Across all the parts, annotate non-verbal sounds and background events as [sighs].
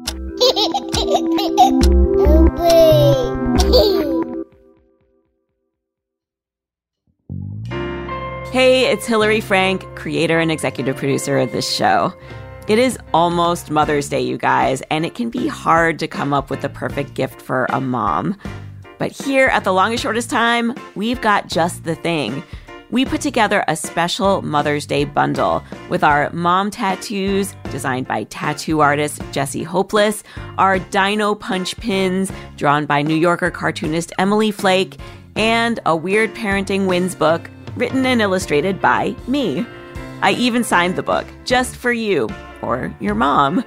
[laughs] Hey, it's Hillary Frank, creator and executive producer of this show. It is almost Mother's Day, you guys, and it can be hard to come up with the perfect gift for a mom. But here at The Longest Shortest Time, we've got just the thing. We put together a special Mother's Day bundle with our mom tattoos designed by tattoo artist Jesse Hopeless, our dino punch pins drawn by New Yorker cartoonist Emily Flake, and a Weird Parenting Wins book written and illustrated by me. I even signed the book just for you or your mom.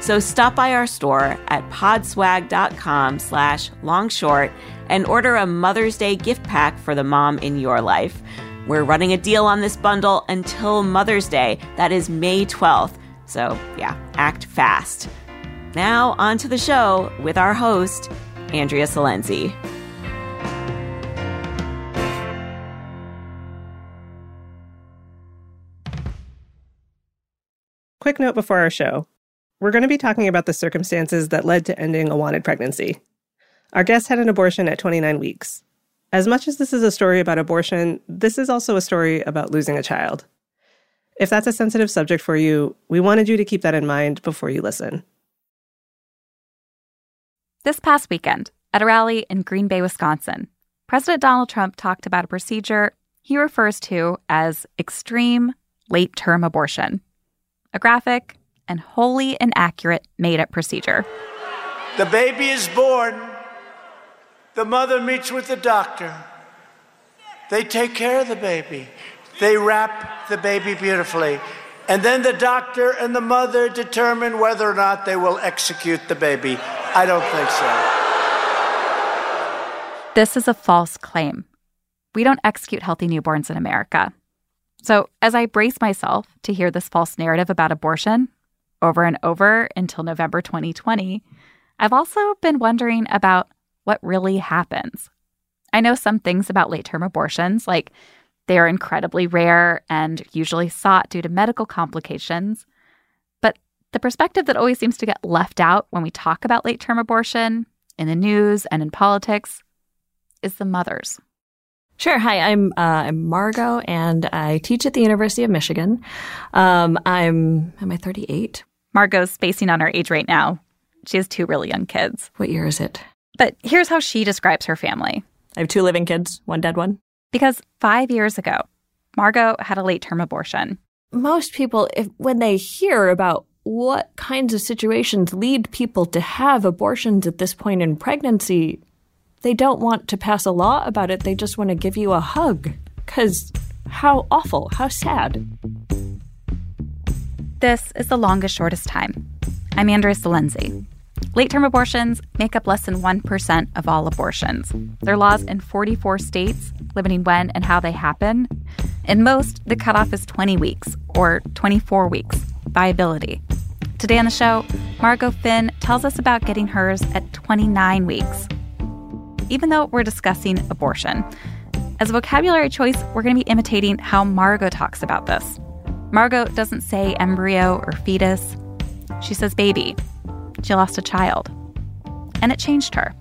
So stop by our store at podswag.com slash longshort and order a Mother's Day gift pack for the mom in your life. We're running a deal on this bundle until Mother's Day. That is May 12th. So, yeah, act fast. Now, on to the show with our host, Andrea Silenzi. Quick note before our show. We're going to be talking about the circumstances that led to ending a wanted pregnancy. Our guest had an abortion at 29 weeks. As much as this is a story about abortion, this is also a story about losing a child. If that's a sensitive subject for you, we wanted you to keep that in mind before you listen. This past weekend, at a rally in Green Bay, Wisconsin, President Donald Trump talked about a procedure he refers to as extreme late term abortion a graphic and wholly inaccurate made up procedure. The baby is born. The mother meets with the doctor. They take care of the baby. They wrap the baby beautifully. And then the doctor and the mother determine whether or not they will execute the baby. I don't think so. This is a false claim. We don't execute healthy newborns in America. So, as I brace myself to hear this false narrative about abortion over and over until November 2020, I've also been wondering about what really happens. I know some things about late term abortions, like they are incredibly rare and usually sought due to medical complications. But the perspective that always seems to get left out when we talk about late term abortion in the news and in politics is the mothers. Sure. Hi, I'm uh, I'm Margot, and I teach at the University of Michigan. Um, I'm am I 38? Margot's spacing on her age right now. She has two really young kids. What year is it? But here's how she describes her family. I have two living kids, one dead one. Because five years ago, Margot had a late term abortion. Most people, if when they hear about what kinds of situations lead people to have abortions at this point in pregnancy, they don't want to pass a law about it. They just want to give you a hug. Because how awful, how sad. This is the longest, shortest time. I'm Andrea Silenzi. Late term abortions make up less than 1% of all abortions. There are laws in 44 states limiting when and how they happen. In most, the cutoff is 20 weeks or 24 weeks, viability. Today on the show, Margot Finn tells us about getting hers at 29 weeks. Even though we're discussing abortion, as a vocabulary choice, we're going to be imitating how Margot talks about this. Margot doesn't say embryo or fetus, she says baby. She lost a child. And it changed her.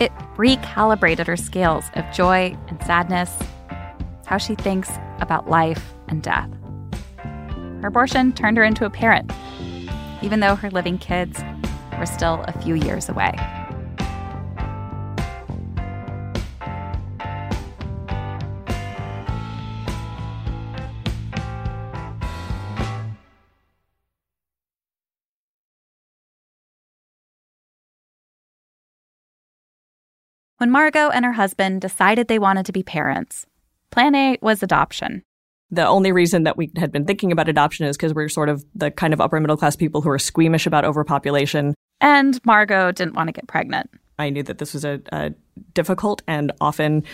It recalibrated her scales of joy and sadness, how she thinks about life and death. Her abortion turned her into a parent. even though her living kids were still a few years away. When Margot and her husband decided they wanted to be parents, plan A was adoption. The only reason that we had been thinking about adoption is because we're sort of the kind of upper middle class people who are squeamish about overpopulation. And Margot didn't want to get pregnant. I knew that this was a, a difficult and often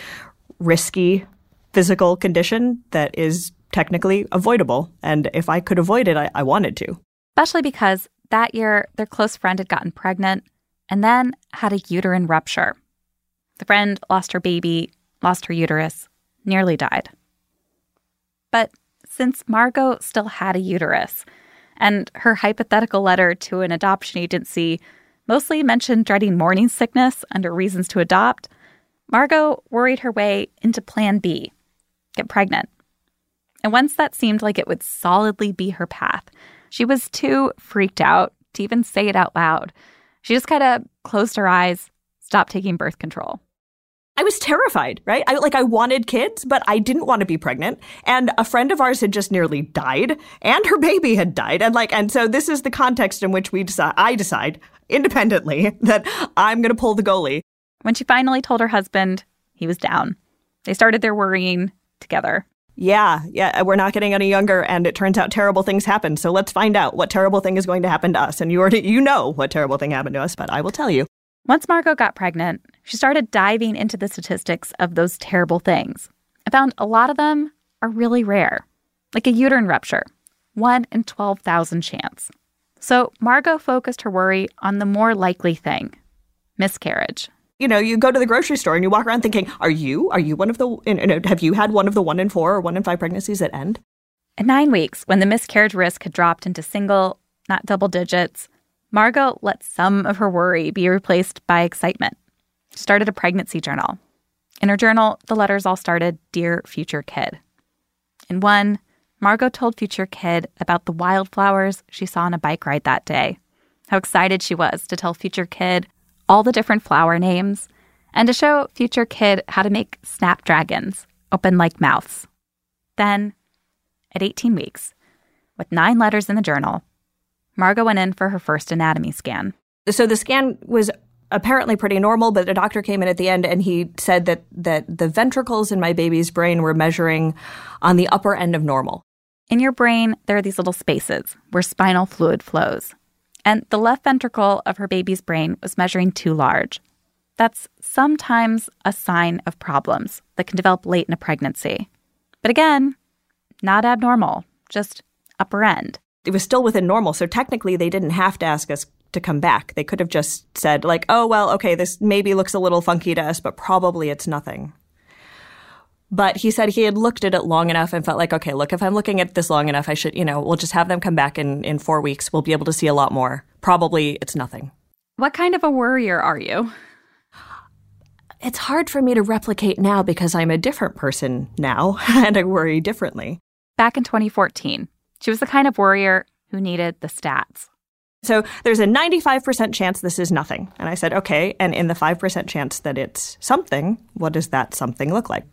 risky physical condition that is technically avoidable. And if I could avoid it, I, I wanted to. Especially because that year, their close friend had gotten pregnant and then had a uterine rupture. The friend lost her baby, lost her uterus, nearly died. But since Margot still had a uterus, and her hypothetical letter to an adoption agency mostly mentioned dreading morning sickness under reasons to adopt, Margot worried her way into Plan B get pregnant. And once that seemed like it would solidly be her path, she was too freaked out to even say it out loud. She just kind of closed her eyes, stopped taking birth control. I was terrified, right? I like I wanted kids, but I didn't want to be pregnant. And a friend of ours had just nearly died, and her baby had died. And like and so this is the context in which we decide I decide independently [laughs] that I'm going to pull the goalie. When she finally told her husband, he was down. They started their worrying together. Yeah, yeah, uh, we're not getting any younger, and it turns out terrible things happen. So let's find out what terrible thing is going to happen to us. And you already you know what terrible thing happened to us, but I will tell you. Once Margot got pregnant, she started diving into the statistics of those terrible things. I found a lot of them are really rare, like a uterine rupture, 1 in 12,000 chance. So Margot focused her worry on the more likely thing miscarriage. You know, you go to the grocery store and you walk around thinking, are you? Are you one of the, you know, have you had one of the one in four or one in five pregnancies that end? At nine weeks, when the miscarriage risk had dropped into single, not double digits, Margot let some of her worry be replaced by excitement. Started a pregnancy journal. In her journal, the letters all started Dear Future Kid. In one, Margot told Future Kid about the wildflowers she saw on a bike ride that day, how excited she was to tell Future Kid all the different flower names, and to show Future Kid how to make snapdragons open like mouths. Then, at 18 weeks, with nine letters in the journal, Margot went in for her first anatomy scan. So the scan was apparently pretty normal, but a doctor came in at the end and he said that that the ventricles in my baby's brain were measuring on the upper end of normal. In your brain, there are these little spaces where spinal fluid flows. And the left ventricle of her baby's brain was measuring too large. That's sometimes a sign of problems that can develop late in a pregnancy. But again, not abnormal, just upper end it was still within normal. So technically, they didn't have to ask us to come back. They could have just said, like, oh, well, okay, this maybe looks a little funky to us, but probably it's nothing. But he said he had looked at it long enough and felt like, okay, look, if I'm looking at this long enough, I should, you know, we'll just have them come back in, in four weeks. We'll be able to see a lot more. Probably it's nothing. What kind of a worrier are you? It's hard for me to replicate now because I'm a different person now [laughs] and I worry differently. Back in 2014, she was the kind of warrior who needed the stats. So there's a 95% chance this is nothing. And I said, okay. And in the 5% chance that it's something, what does that something look like?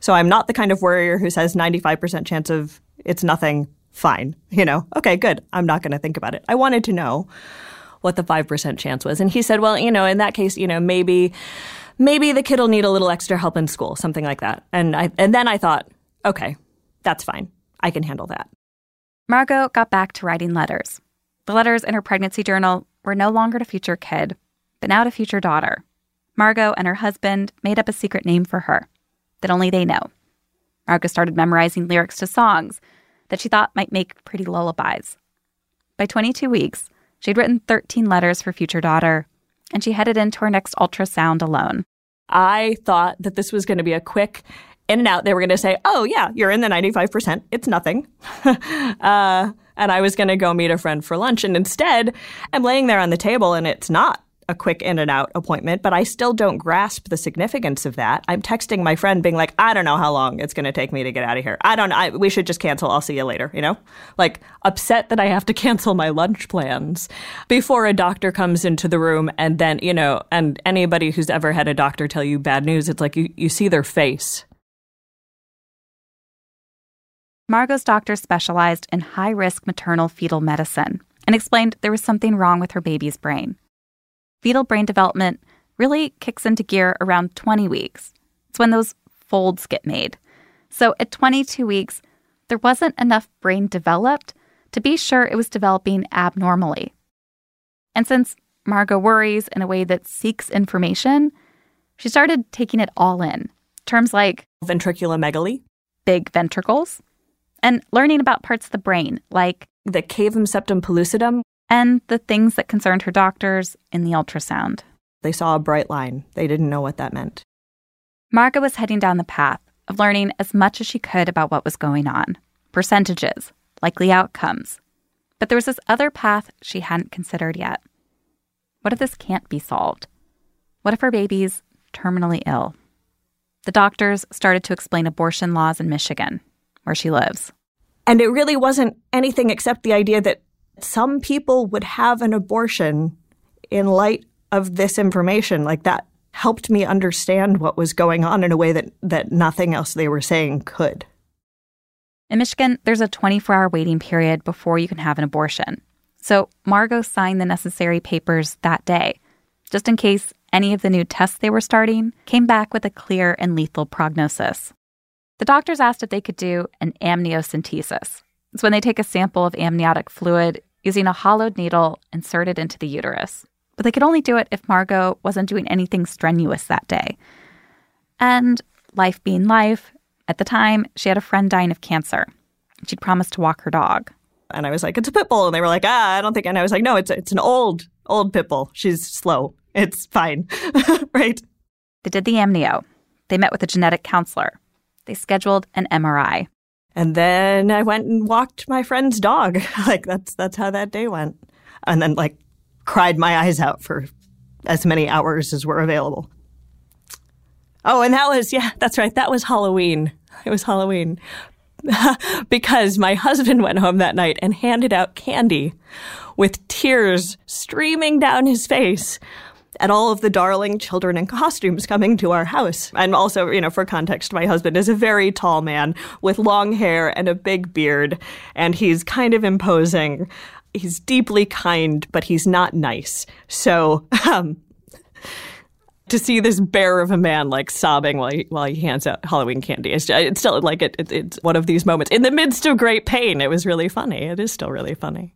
So I'm not the kind of worrier who says 95% chance of it's nothing, fine. You know, okay, good. I'm not going to think about it. I wanted to know what the 5% chance was. And he said, well, you know, in that case, you know, maybe, maybe the kid will need a little extra help in school, something like that. And I, and then I thought, okay, that's fine. I can handle that. Margot got back to writing letters. The letters in her pregnancy journal were no longer to future kid, but now to future daughter. Margot and her husband made up a secret name for her that only they know. Margot started memorizing lyrics to songs that she thought might make pretty lullabies. By 22 weeks, she'd written 13 letters for future daughter, and she headed into her next ultrasound alone. I thought that this was going to be a quick in and out, they were going to say, oh, yeah, you're in the 95%. It's nothing. [laughs] uh, and I was going to go meet a friend for lunch. And instead, I'm laying there on the table and it's not a quick in and out appointment, but I still don't grasp the significance of that. I'm texting my friend being like, I don't know how long it's going to take me to get out of here. I don't know, I, we should just cancel. I'll see you later, you know? Like upset that I have to [laughs] cancel my lunch plans before a doctor comes into the room and then, you know, and anybody who's ever had a doctor tell you bad news, it's like you, you see their face. Margot's doctor specialized in high risk maternal fetal medicine and explained there was something wrong with her baby's brain fetal brain development really kicks into gear around 20 weeks. It's when those folds get made. So at 22 weeks, there wasn't enough brain developed to be sure it was developing abnormally. And since Margot worries in a way that seeks information, she started taking it all in. Terms like ventriculomegaly, big ventricles, and learning about parts of the brain like the cavum septum pellucidum, and the things that concerned her doctors in the ultrasound. They saw a bright line. They didn't know what that meant. Margot was heading down the path of learning as much as she could about what was going on percentages, likely outcomes. But there was this other path she hadn't considered yet. What if this can't be solved? What if her baby's terminally ill? The doctors started to explain abortion laws in Michigan, where she lives. And it really wasn't anything except the idea that some people would have an abortion in light of this information. Like that helped me understand what was going on in a way that, that nothing else they were saying could. In Michigan, there's a 24 hour waiting period before you can have an abortion. So Margot signed the necessary papers that day, just in case any of the new tests they were starting came back with a clear and lethal prognosis. The doctors asked if they could do an amniocentesis. It's when they take a sample of amniotic fluid using a hollowed needle inserted into the uterus. But they could only do it if Margot wasn't doing anything strenuous that day. And life being life, at the time, she had a friend dying of cancer. She'd promised to walk her dog. And I was like, it's a pit bull. And they were like, ah, I don't think. And I was like, no, it's, it's an old, old pit bull. She's slow. It's fine. [laughs] right. They did the amnio. They met with a genetic counselor. They scheduled an MRI. And then I went and walked my friend's dog. [laughs] like that's that's how that day went. And then like cried my eyes out for as many hours as were available. Oh, and that was yeah, that's right. That was Halloween. It was Halloween. [laughs] because my husband went home that night and handed out candy with tears streaming down his face at all of the darling children in costumes coming to our house. And also, you know, for context, my husband is a very tall man with long hair and a big beard, and he's kind of imposing. He's deeply kind, but he's not nice. So, [laughs] um, to see this bear of a man like sobbing while he, while he hands out Halloween candy, it's, it's still like it, it, it's one of these moments in the midst of great pain. It was really funny. It is still really funny.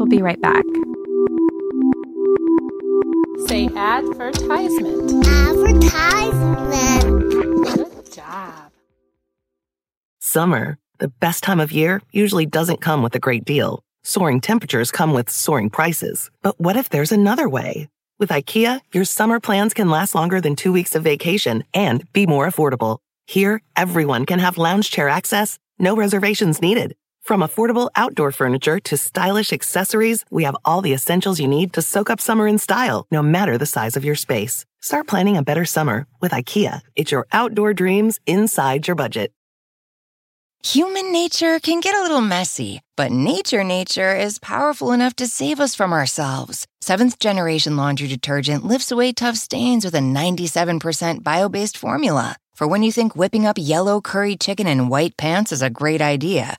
We'll be right back. Say advertisement. Advertisement. Good job. Summer, the best time of year, usually doesn't come with a great deal. Soaring temperatures come with soaring prices. But what if there's another way? With IKEA, your summer plans can last longer than two weeks of vacation and be more affordable. Here, everyone can have lounge chair access, no reservations needed. From affordable outdoor furniture to stylish accessories, we have all the essentials you need to soak up summer in style, no matter the size of your space. Start planning a better summer with IKEA. It's your outdoor dreams inside your budget. Human nature can get a little messy, but nature nature is powerful enough to save us from ourselves. Seventh generation laundry detergent lifts away tough stains with a 97% bio based formula. For when you think whipping up yellow curry chicken in white pants is a great idea,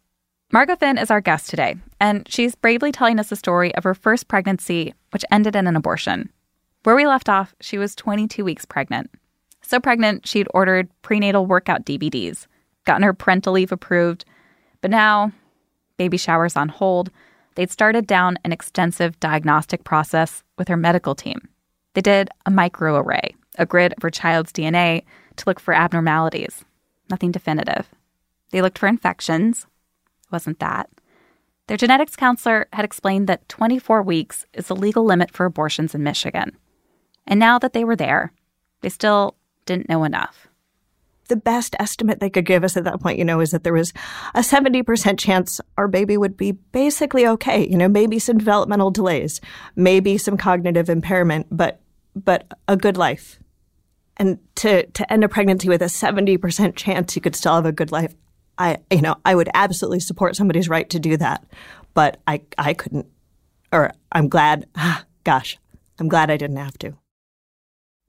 Margot Finn is our guest today, and she's bravely telling us the story of her first pregnancy, which ended in an abortion. Where we left off, she was 22 weeks pregnant. So pregnant, she'd ordered prenatal workout DVDs, gotten her parental leave approved, but now, baby showers on hold, they'd started down an extensive diagnostic process with her medical team. They did a microarray, a grid of her child's DNA to look for abnormalities. Nothing definitive. They looked for infections. Wasn't that. Their genetics counselor had explained that 24 weeks is the legal limit for abortions in Michigan. And now that they were there, they still didn't know enough. The best estimate they could give us at that point, you know, is that there was a 70% chance our baby would be basically okay. You know, maybe some developmental delays, maybe some cognitive impairment, but but a good life. And to to end a pregnancy with a 70% chance you could still have a good life, I you know, I would absolutely support somebody's right to do that. But I I couldn't or I'm glad ah, gosh, I'm glad I didn't have to.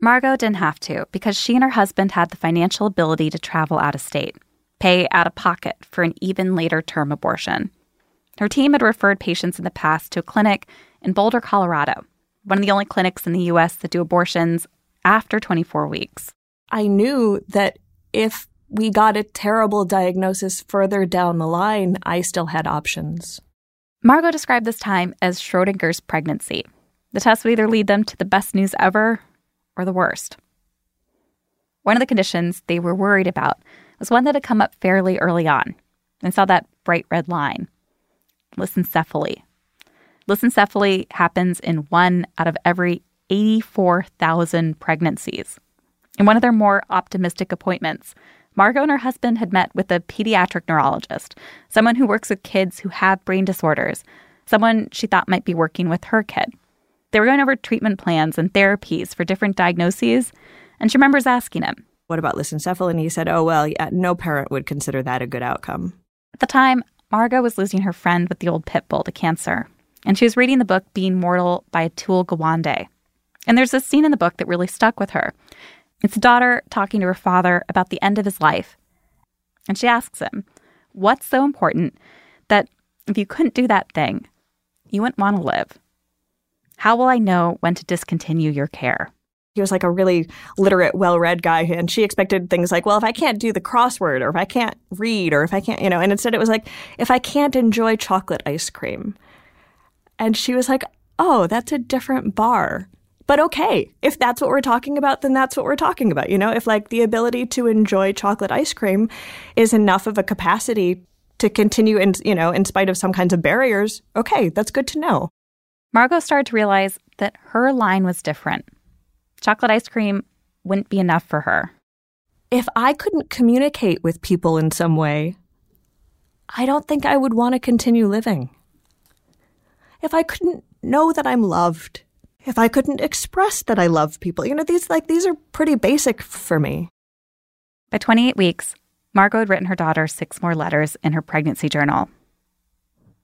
Margot didn't have to because she and her husband had the financial ability to travel out of state, pay out of pocket for an even later term abortion. Her team had referred patients in the past to a clinic in Boulder, Colorado, one of the only clinics in the US that do abortions after 24 weeks. I knew that if we got a terrible diagnosis further down the line, I still had options. Margot described this time as Schrodinger's pregnancy. The test would either lead them to the best news ever or the worst. One of the conditions they were worried about was one that had come up fairly early on and saw that bright red line lissencephaly. Lissencephaly happens in one out of every 84,000 pregnancies. In one of their more optimistic appointments, Margot and her husband had met with a pediatric neurologist, someone who works with kids who have brain disorders, someone she thought might be working with her kid. They were going over treatment plans and therapies for different diagnoses, and she remembers asking him, What about lissencephaly? And he said, Oh, well, yeah, no parent would consider that a good outcome. At the time, Margot was losing her friend with the old pit bull to cancer, and she was reading the book Being Mortal by Atul Gawande. And there's this scene in the book that really stuck with her. It's a daughter talking to her father about the end of his life. And she asks him, What's so important that if you couldn't do that thing, you wouldn't want to live? How will I know when to discontinue your care? He was like a really literate, well read guy, and she expected things like, well, if I can't do the crossword, or if I can't read, or if I can't, you know, and instead it was like, if I can't enjoy chocolate ice cream. And she was like, oh, that's a different bar. But okay, if that's what we're talking about, then that's what we're talking about. You know, if like the ability to enjoy chocolate ice cream is enough of a capacity to continue in, you know, in spite of some kinds of barriers, okay, that's good to know. Margot started to realize that her line was different. Chocolate ice cream wouldn't be enough for her. If I couldn't communicate with people in some way, I don't think I would want to continue living. If I couldn't know that I'm loved, if I couldn't express that I love people, you know, these like these are pretty basic for me. By 28 weeks, Margot had written her daughter six more letters in her pregnancy journal.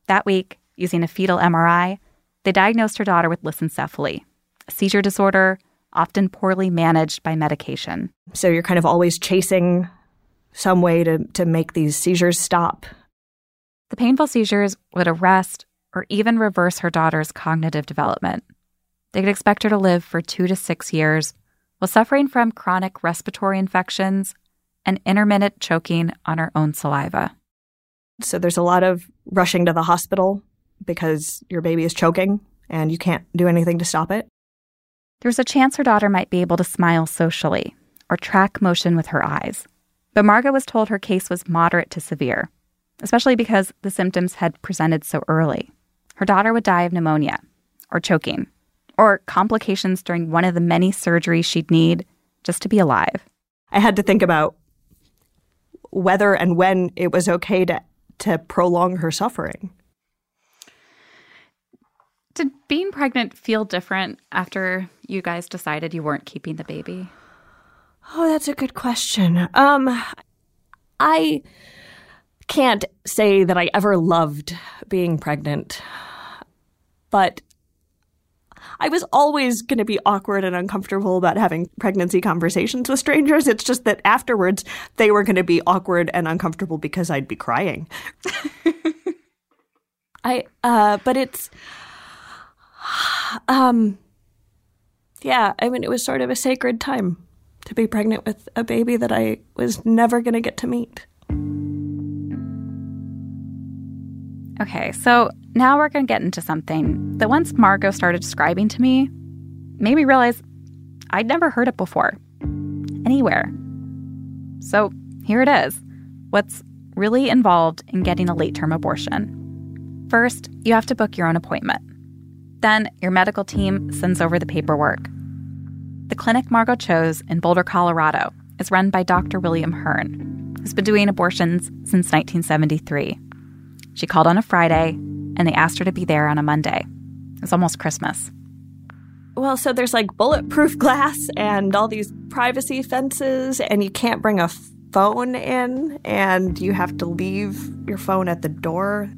That week, using a fetal MRI, they diagnosed her daughter with lissencephaly, a seizure disorder often poorly managed by medication. So you're kind of always chasing some way to, to make these seizures stop. The painful seizures would arrest or even reverse her daughter's cognitive development. They could expect her to live for two to six years while suffering from chronic respiratory infections and intermittent choking on her own saliva. So there's a lot of rushing to the hospital because your baby is choking and you can't do anything to stop it. There's a chance her daughter might be able to smile socially or track motion with her eyes. But Margot was told her case was moderate to severe, especially because the symptoms had presented so early. Her daughter would die of pneumonia or choking or complications during one of the many surgeries she'd need just to be alive. I had to think about whether and when it was okay to, to prolong her suffering. Did being pregnant feel different after you guys decided you weren't keeping the baby? Oh, that's a good question. Um, I can't say that I ever loved being pregnant, but I was always going to be awkward and uncomfortable about having pregnancy conversations with strangers. It's just that afterwards they were going to be awkward and uncomfortable because I'd be crying. [laughs] I uh but it's [sighs] um yeah, I mean it was sort of a sacred time to be pregnant with a baby that I was never going to get to meet. Okay, so now we're going to get into something that once Margot started describing to me, made me realize I'd never heard it before. Anywhere. So here it is what's really involved in getting a late term abortion. First, you have to book your own appointment. Then, your medical team sends over the paperwork. The clinic Margot chose in Boulder, Colorado is run by Dr. William Hern, who's been doing abortions since 1973. She called on a Friday, and they asked her to be there on a Monday. It was almost Christmas. Well, so there's like bulletproof glass and all these privacy fences, and you can't bring a phone in, and you have to leave your phone at the door.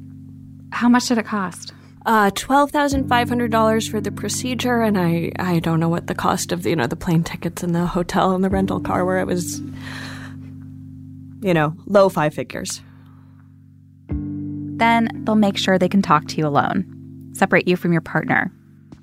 How much did it cost? Uh, twelve thousand five hundred dollars for the procedure, and I I don't know what the cost of the, you know the plane tickets and the hotel and the rental car were. It was, you know, low five figures. Then they'll make sure they can talk to you alone, separate you from your partner.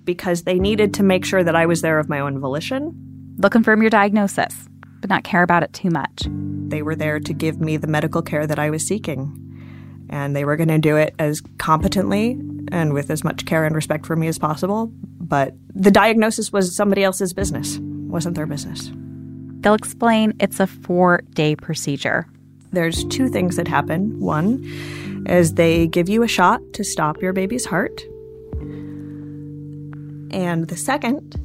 Because they needed to make sure that I was there of my own volition. They'll confirm your diagnosis, but not care about it too much. They were there to give me the medical care that I was seeking. And they were going to do it as competently and with as much care and respect for me as possible. But the diagnosis was somebody else's business, it wasn't their business. They'll explain it's a four day procedure. There's two things that happen. One is they give you a shot to stop your baby's heart. And the second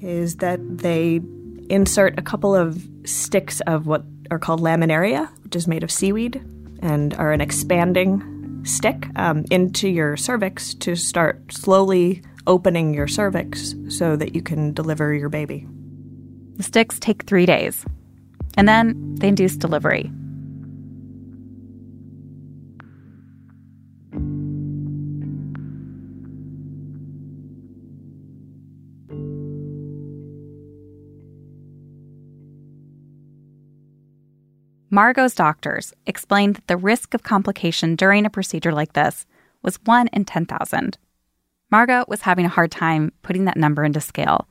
is that they insert a couple of sticks of what are called laminaria, which is made of seaweed and are an expanding stick um, into your cervix to start slowly opening your cervix so that you can deliver your baby. The sticks take three days, and then they induce delivery. Margot's doctors explained that the risk of complication during a procedure like this was 1 in 10,000. Margot was having a hard time putting that number into scale.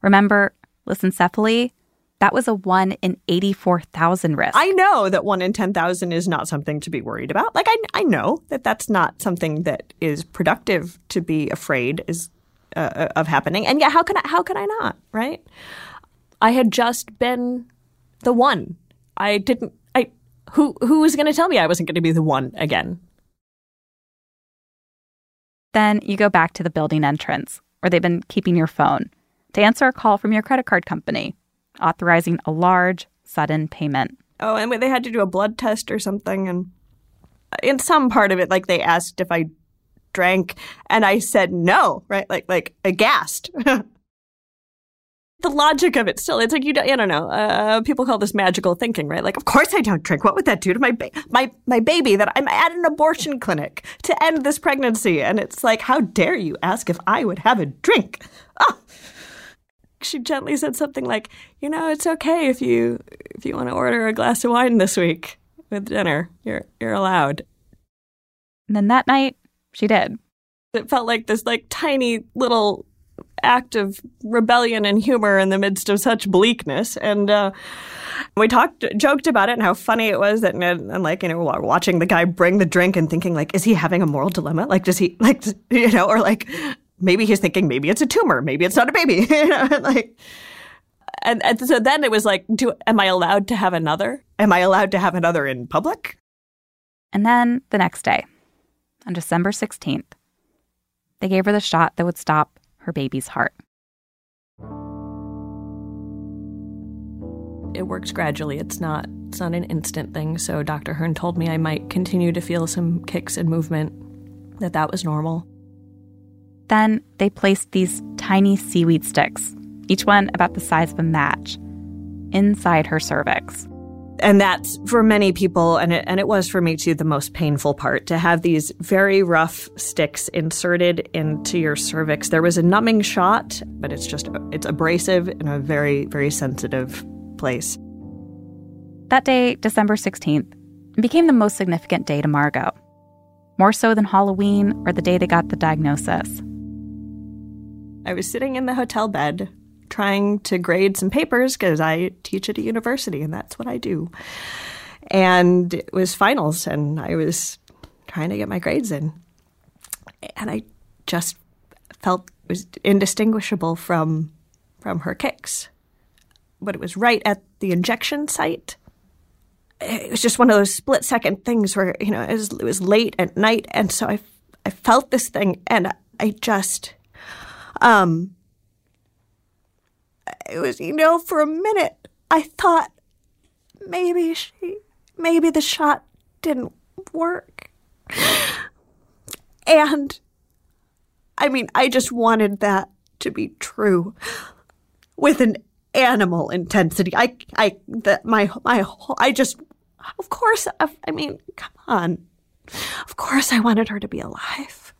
Remember, lissencephaly? That was a 1 in 84,000 risk. I know that 1 in 10,000 is not something to be worried about. Like, I, I know that that's not something that is productive to be afraid is uh, of happening. And yeah, how can I, how can I not, right? I had just been the one. I didn't who who was going to tell me I wasn't going to be the one again? Then you go back to the building entrance where they've been keeping your phone to answer a call from your credit card company authorizing a large sudden payment. Oh, and they had to do a blood test or something and in some part of it like they asked if I drank and I said no, right? Like like aghast. [laughs] the logic of it still it's like you don't, I don't know uh, people call this magical thinking right? Like of course I don't drink. What would that do to my ba- my my baby that I'm at an abortion clinic to end this pregnancy? And it's like how dare you ask if I would have a drink? Oh she gently said something like you know it's okay if you if you want to order a glass of wine this week with dinner. You're you're allowed. And then that night she did. It felt like this like tiny little act of rebellion and humor in the midst of such bleakness. And uh, we talked, joked about it and how funny it was that, and, and like, you know, watching the guy bring the drink and thinking, like, is he having a moral dilemma? Like, does he, like, [laughs] you know, or like, maybe he's thinking, maybe it's a tumor, maybe it's not a baby, [laughs] you know, like. And, and so then it was like, do am I allowed to have another? Am I allowed to have another in public? And then the next day, on December 16th, they gave her the shot that would stop her baby's heart. It works gradually. It's not it's not an instant thing. So Dr. Hern told me I might continue to feel some kicks and movement, that that was normal. Then they placed these tiny seaweed sticks, each one about the size of a match, inside her cervix and that's for many people and it, and it was for me too the most painful part to have these very rough sticks inserted into your cervix. There was a numbing shot but it's just it's abrasive in a very very sensitive place. That day december 16th became the most significant day to margot more so than halloween or the day they got the diagnosis. I was sitting in the hotel bed trying to grade some papers because I teach at a university and that's what I do. And it was finals, and I was trying to get my grades in. And I just felt was indistinguishable from from her kicks. But it was right at the injection site. It was just one of those split second things where, you know, it was, it was late at night. And so I, I felt this thing and I just, um, it was, you know, for a minute, I thought maybe she, maybe the shot didn't work. And I mean, I just wanted that to be true with an animal intensity. I, I, that my, my, I just, of course, I mean, come on. Of course, I wanted her to be alive.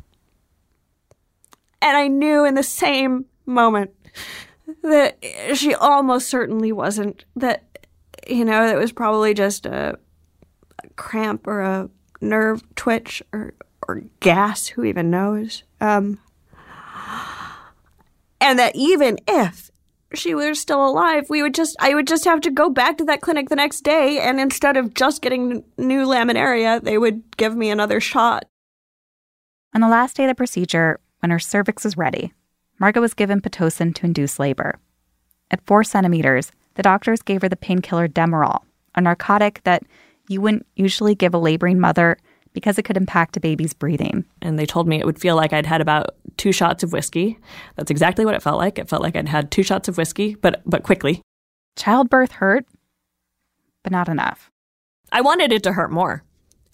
And I knew in the same moment that she almost certainly wasn't, that, you know, it was probably just a, a cramp or a nerve twitch or, or gas, who even knows? Um, and that even if she were still alive, we would just I would just have to go back to that clinic the next day and instead of just getting new laminaria, they would give me another shot. On the last day of the procedure, when her cervix was ready, Margot was given Pitocin to induce labor. At four centimeters, the doctors gave her the painkiller Demerol, a narcotic that you wouldn't usually give a laboring mother because it could impact a baby's breathing. And they told me it would feel like I'd had about two shots of whiskey. That's exactly what it felt like. It felt like I'd had two shots of whiskey, but but quickly. Childbirth hurt, but not enough. I wanted it to hurt more.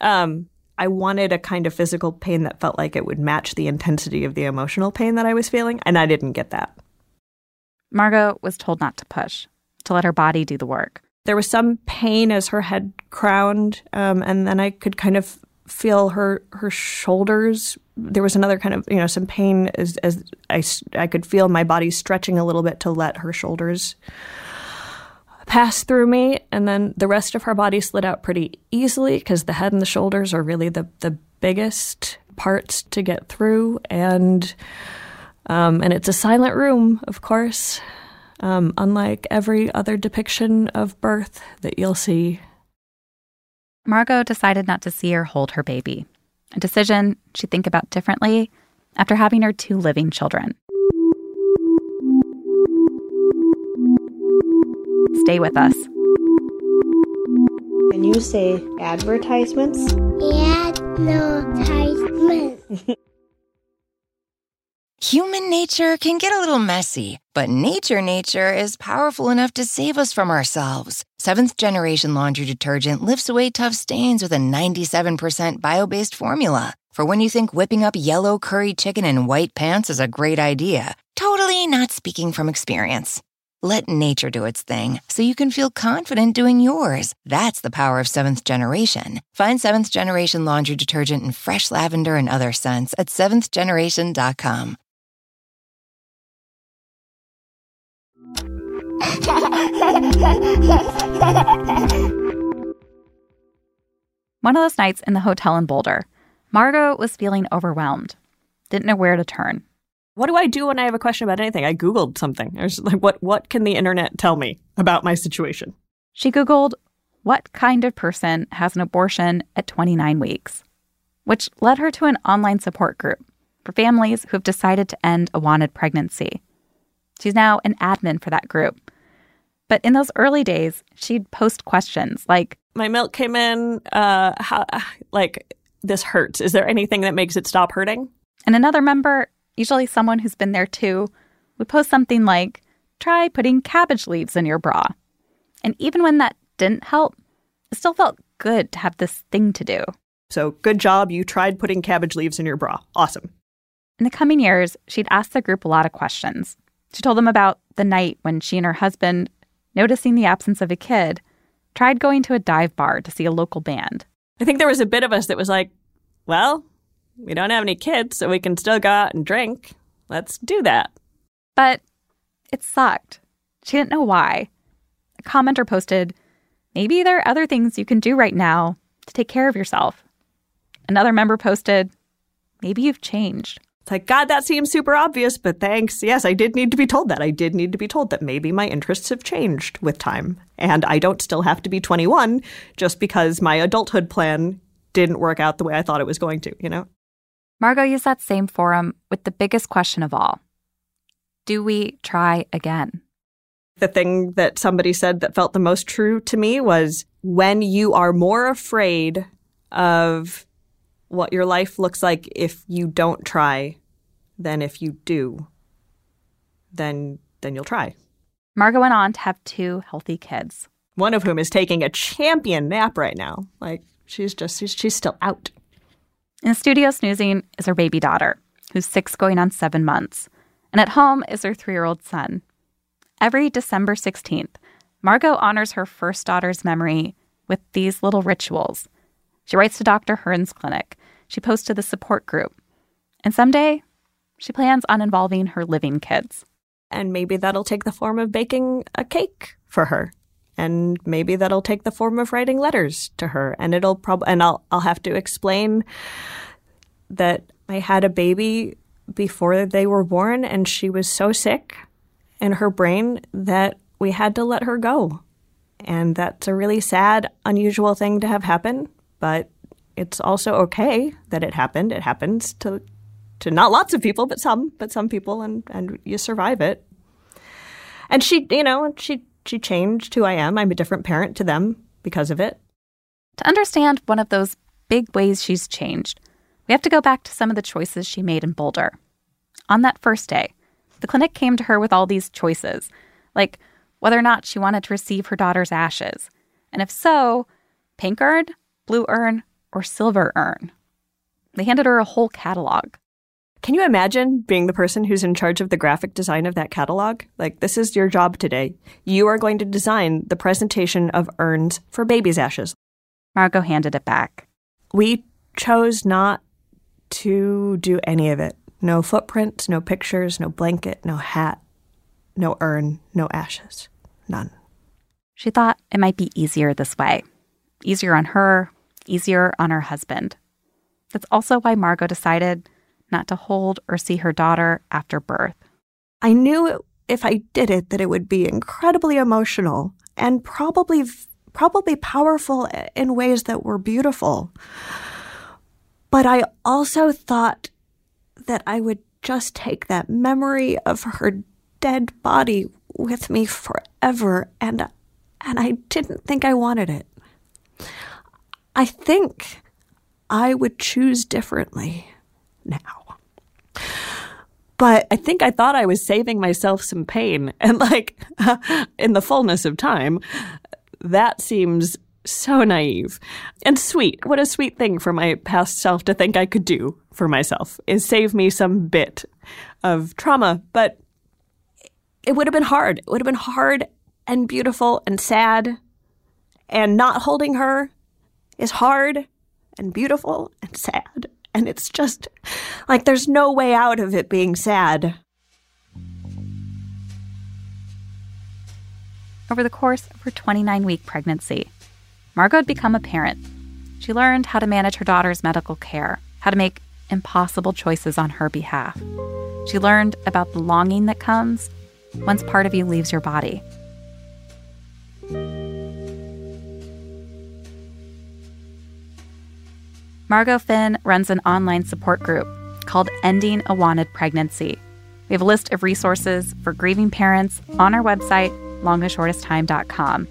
Um, I wanted a kind of physical pain that felt like it would match the intensity of the emotional pain that I was feeling, and I didn't get that. Margot was told not to push, to let her body do the work. There was some pain as her head crowned, um, and then I could kind of feel her her shoulders. There was another kind of you know some pain as as I I could feel my body stretching a little bit to let her shoulders pass through me, and then the rest of her body slid out pretty easily because the head and the shoulders are really the the biggest parts to get through, and um, and it's a silent room, of course. Um, unlike every other depiction of birth that you'll see Margot decided not to see or hold her baby, a decision she'd think about differently after having her two living children. Stay with us. Can you say advertisements? Advertisements. [laughs] Human nature can get a little messy, but nature nature is powerful enough to save us from ourselves. Seventh generation laundry detergent lifts away tough stains with a 97% bio based formula. For when you think whipping up yellow curry chicken in white pants is a great idea, totally not speaking from experience. Let nature do its thing so you can feel confident doing yours. That's the power of seventh generation. Find seventh generation laundry detergent in fresh lavender and other scents at seventhgeneration.com. One of those nights in the hotel in Boulder, Margot was feeling overwhelmed, didn't know where to turn. What do I do when I have a question about anything? I Googled something. I was like, what, what can the internet tell me about my situation? She Googled, what kind of person has an abortion at 29 weeks? Which led her to an online support group for families who have decided to end a wanted pregnancy. She's now an admin for that group. But in those early days, she'd post questions like My milk came in, uh, how, like, this hurts. Is there anything that makes it stop hurting? And another member, usually someone who's been there too, would post something like, Try putting cabbage leaves in your bra. And even when that didn't help, it still felt good to have this thing to do. So, good job. You tried putting cabbage leaves in your bra. Awesome. In the coming years, she'd asked the group a lot of questions. She told them about the night when she and her husband, noticing the absence of a kid, tried going to a dive bar to see a local band. I think there was a bit of us that was like, well, we don't have any kids, so we can still go out and drink. Let's do that. But it sucked. She didn't know why. A commenter posted, Maybe there are other things you can do right now to take care of yourself. Another member posted, Maybe you've changed. It's like, God, that seems super obvious, but thanks. Yes, I did need to be told that. I did need to be told that maybe my interests have changed with time. And I don't still have to be 21 just because my adulthood plan didn't work out the way I thought it was going to, you know? Margot used that same forum with the biggest question of all Do we try again? The thing that somebody said that felt the most true to me was when you are more afraid of what your life looks like if you don't try than if you do, then then you'll try. Margot went on to have two healthy kids. One of whom is taking a champion nap right now. Like she's just she's, she's still out. In the studio snoozing is her baby daughter, who's six going on seven months. And at home is her three year old son. Every December 16th, Margot honors her first daughter's memory with these little rituals. She writes to Dr. Hern's clinic. She posts to the support group. And someday, she plans on involving her living kids. And maybe that'll take the form of baking a cake for her. And maybe that'll take the form of writing letters to her. And it'll probably, and I'll, I'll have to explain that I had a baby before they were born and she was so sick in her brain that we had to let her go. And that's a really sad, unusual thing to have happen, but it's also okay that it happened. It happens to to not lots of people, but some, but some people and and you survive it. And she, you know, she she changed who I am. I'm a different parent to them because of it. To understand one of those big ways she's changed, we have to go back to some of the choices she made in Boulder. On that first day, the clinic came to her with all these choices, like whether or not she wanted to receive her daughter's ashes, and if so, pink urn, blue urn, or silver urn. They handed her a whole catalog. Can you imagine being the person who's in charge of the graphic design of that catalog? Like, this is your job today. You are going to design the presentation of urns for baby's ashes. Margot handed it back. We chose not to do any of it. No footprints, no pictures, no blanket, no hat, no urn, no ashes. None. She thought it might be easier this way. Easier on her, easier on her husband. That's also why Margot decided not to hold or see her daughter after birth. I knew if I did it that it would be incredibly emotional and probably probably powerful in ways that were beautiful. But I also thought that I would just take that memory of her dead body with me forever and and I didn't think I wanted it. I think I would choose differently now. But I think I thought I was saving myself some pain. [laughs] And like in the fullness of time, that seems so naive and sweet. What a sweet thing for my past self to think I could do for myself is save me some bit of trauma. But it would have been hard. It would have been hard and beautiful and sad. And not holding her is hard and beautiful and sad. And it's just like there's no way out of it being sad. Over the course of her 29 week pregnancy, Margot had become a parent. She learned how to manage her daughter's medical care, how to make impossible choices on her behalf. She learned about the longing that comes once part of you leaves your body. Margot Finn runs an online support group called Ending a Wanted Pregnancy. We have a list of resources for grieving parents on our website, longestshortesttime.com.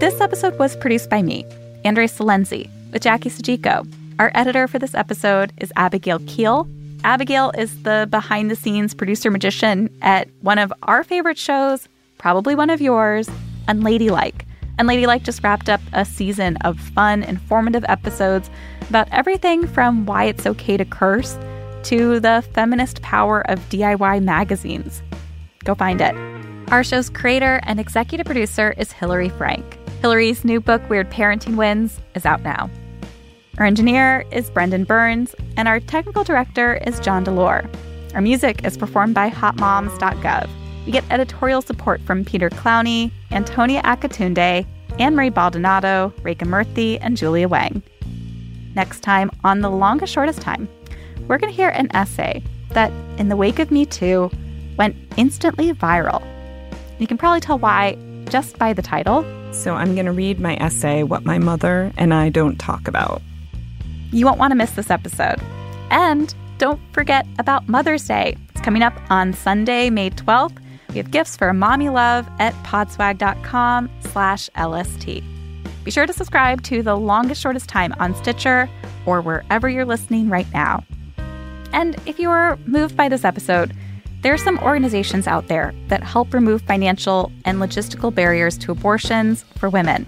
This episode was produced by me, Andrea Silenzi, with Jackie Sajico. Our editor for this episode is Abigail Keel. Abigail is the behind the scenes producer magician at one of our favorite shows, probably one of yours, Unladylike. Unladylike just wrapped up a season of fun, informative episodes about everything from why it's okay to curse to the feminist power of DIY magazines. Go find it. Our show's creator and executive producer is Hillary Frank. Hillary's new book, Weird Parenting Wins, is out now. Our engineer is Brendan Burns, and our technical director is John DeLore. Our music is performed by hotmoms.gov. We get editorial support from Peter Clowney, Antonia Akatunde, Anne Marie Baldonado, Rekha Murthy, and Julia Wang. Next time on The Longest Shortest Time, we're going to hear an essay that, in the wake of Me Too, went instantly viral. You can probably tell why just by the title. So I'm going to read my essay, What My Mother and I Don't Talk About. You won't want to miss this episode. And don't forget about Mother's Day. It's coming up on Sunday, May 12th. We have gifts for mommy love at podswag.com slash LST. Be sure to subscribe to The Longest Shortest Time on Stitcher or wherever you're listening right now. And if you are moved by this episode, there are some organizations out there that help remove financial and logistical barriers to abortions for women.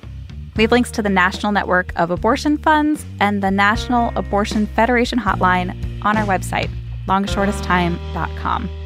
We have links to the National Network of Abortion Funds and the National Abortion Federation hotline on our website, longestshortesttime.com.